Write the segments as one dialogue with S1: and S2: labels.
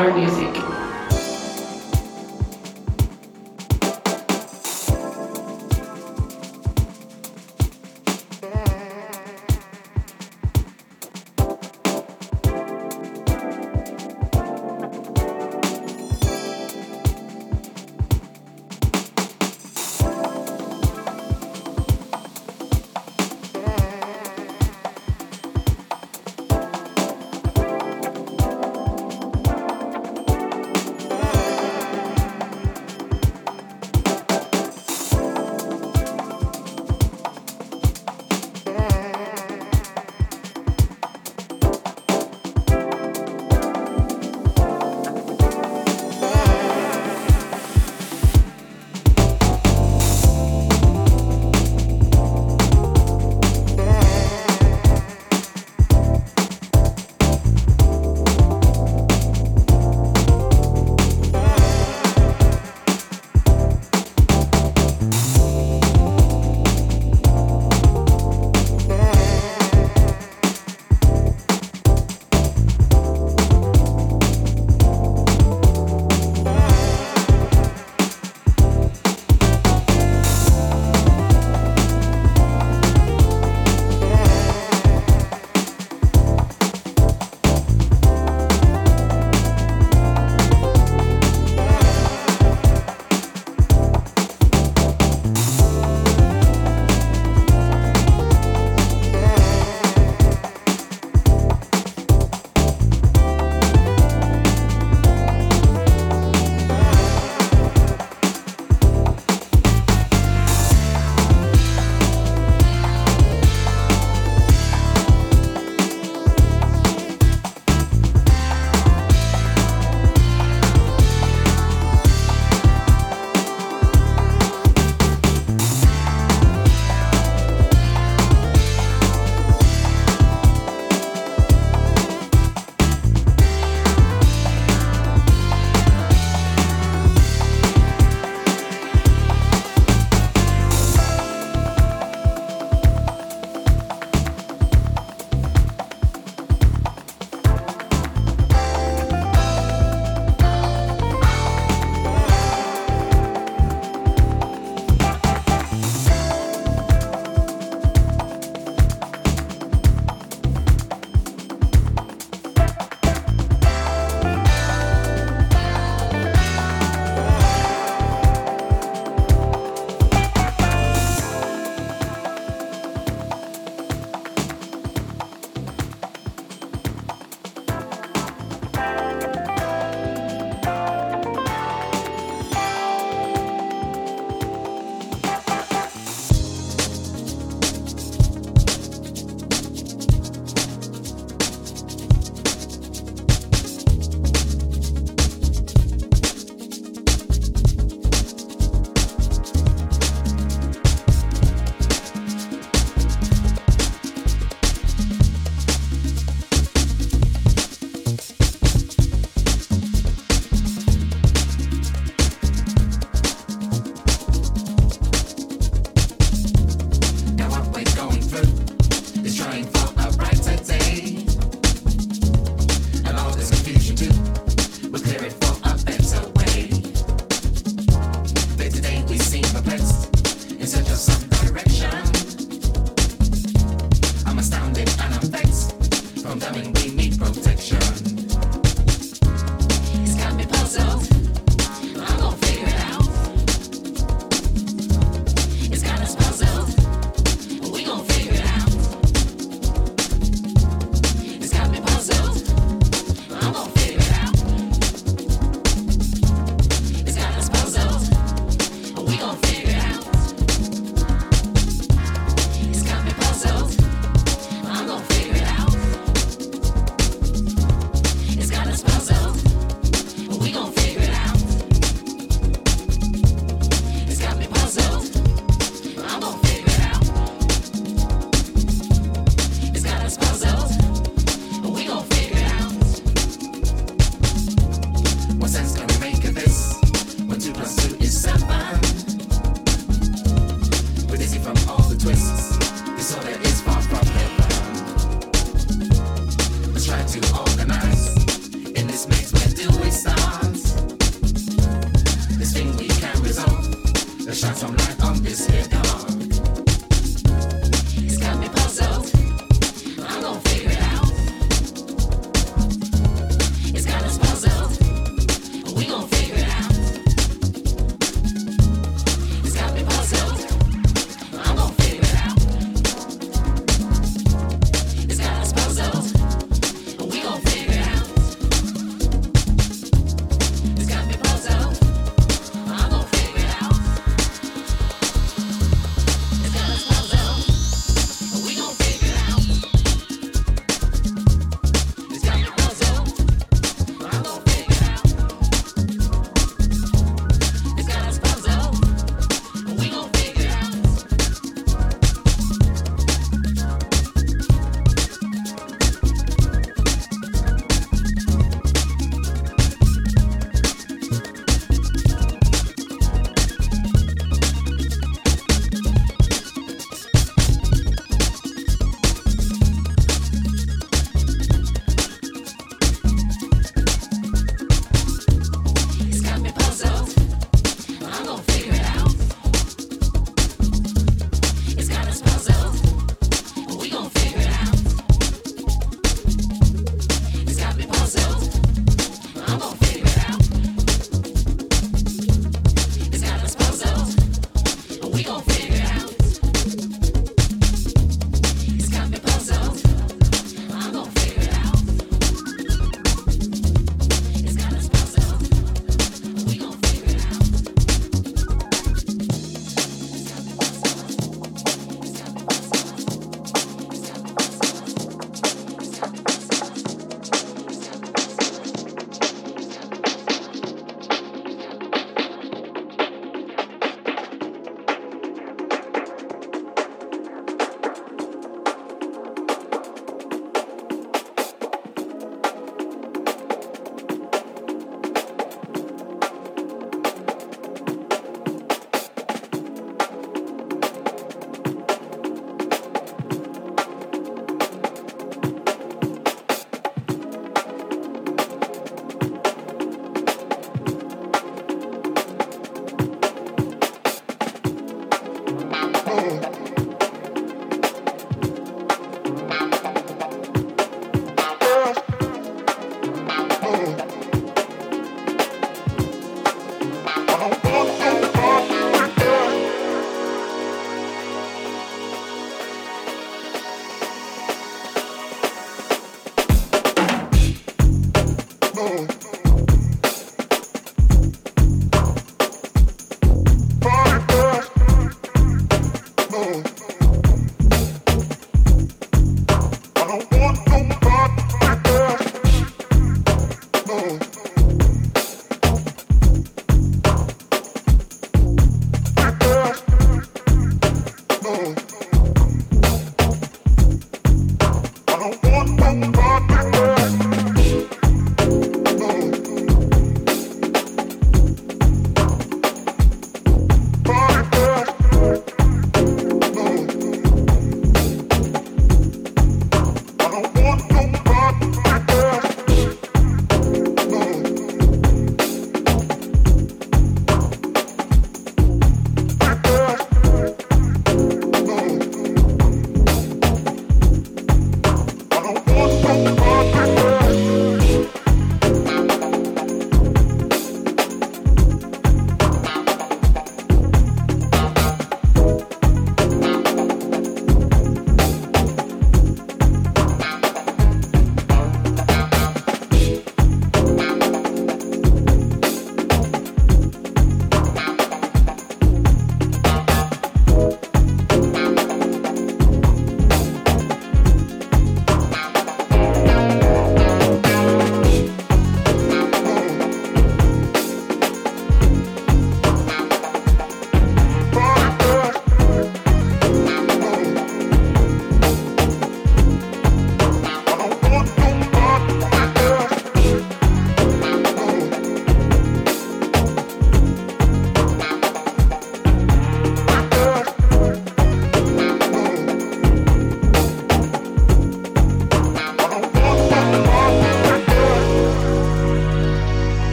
S1: our music.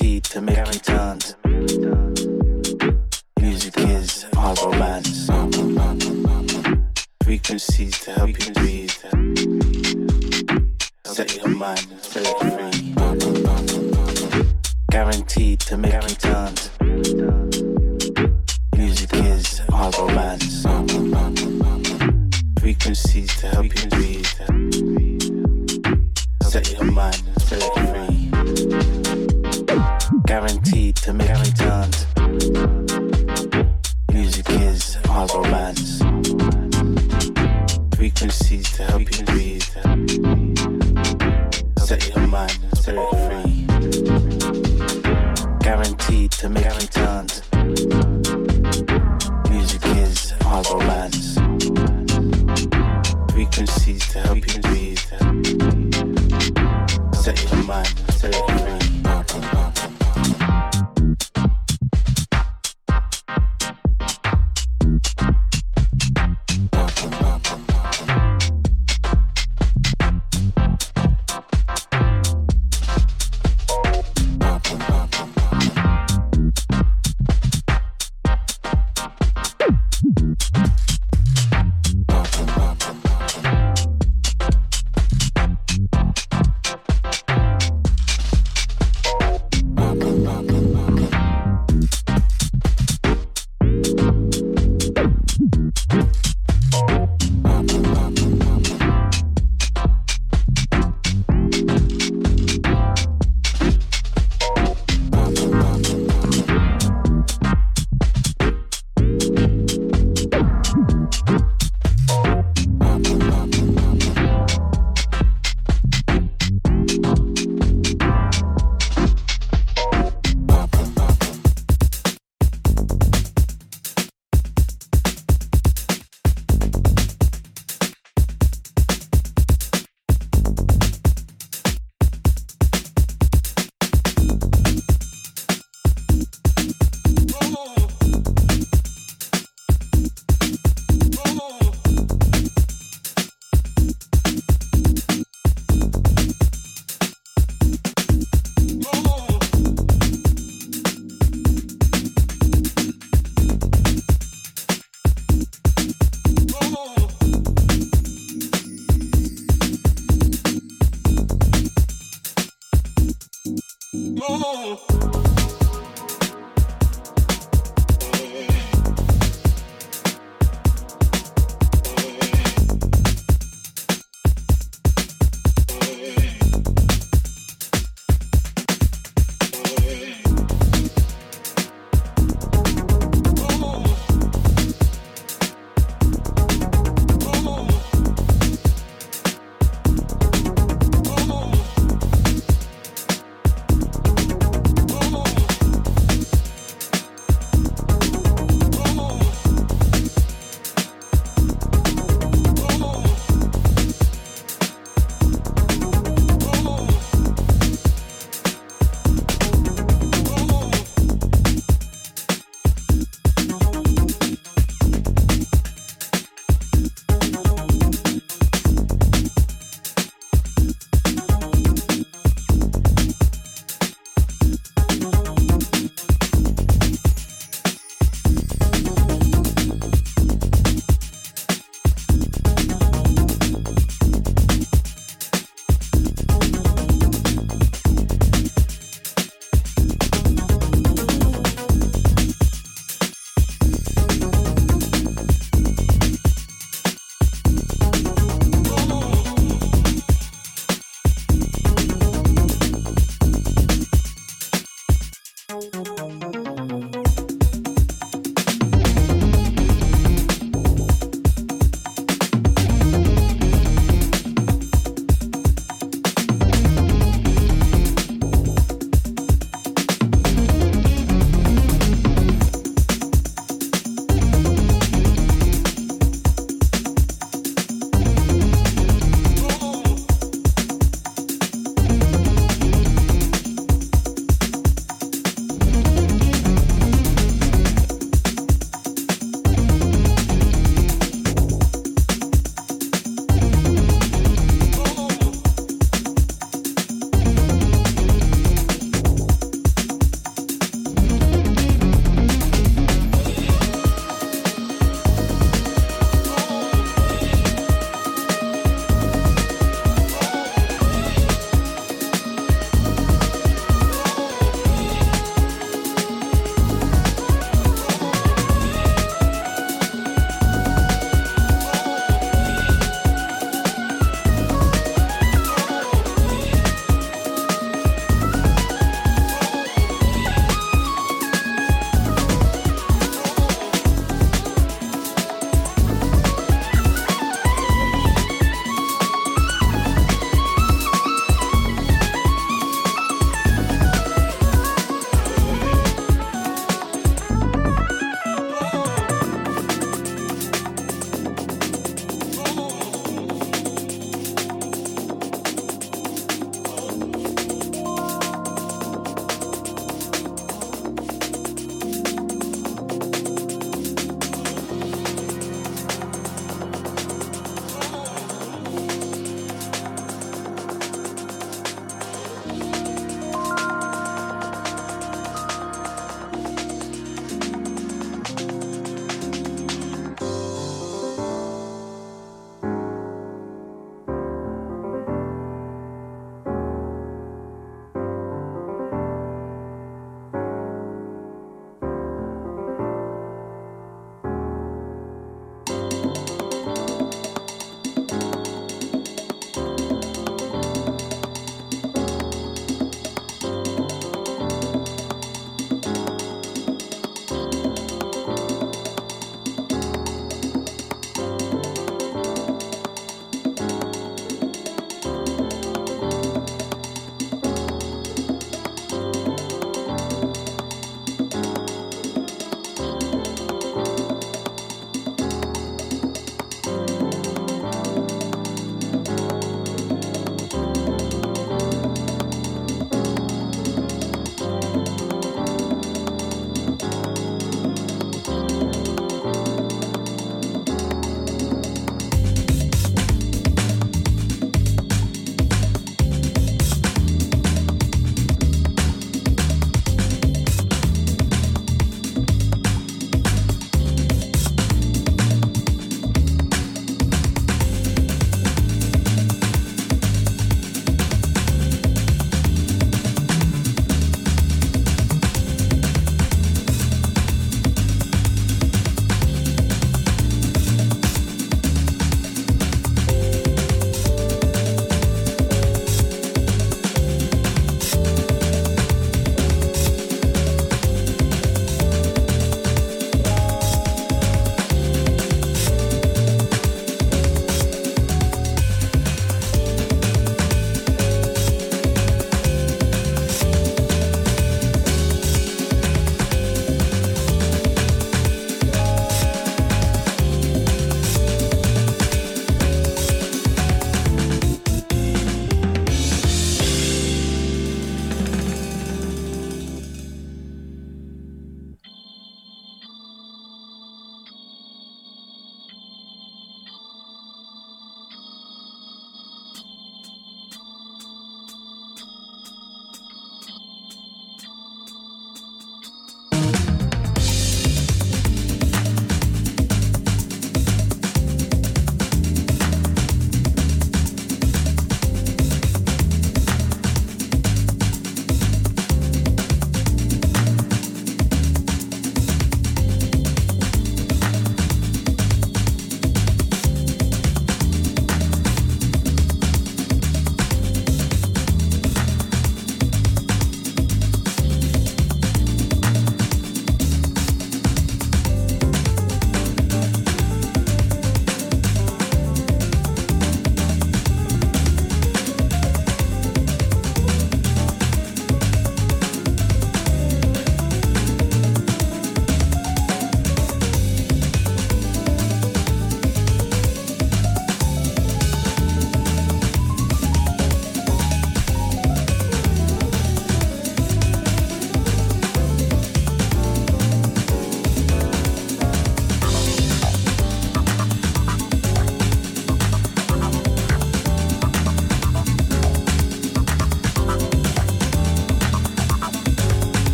S2: guaranteed to make you dance. Music is our romance. Frequencies to help you breathe. Set your mind, set free. Guaranteed to make you dance.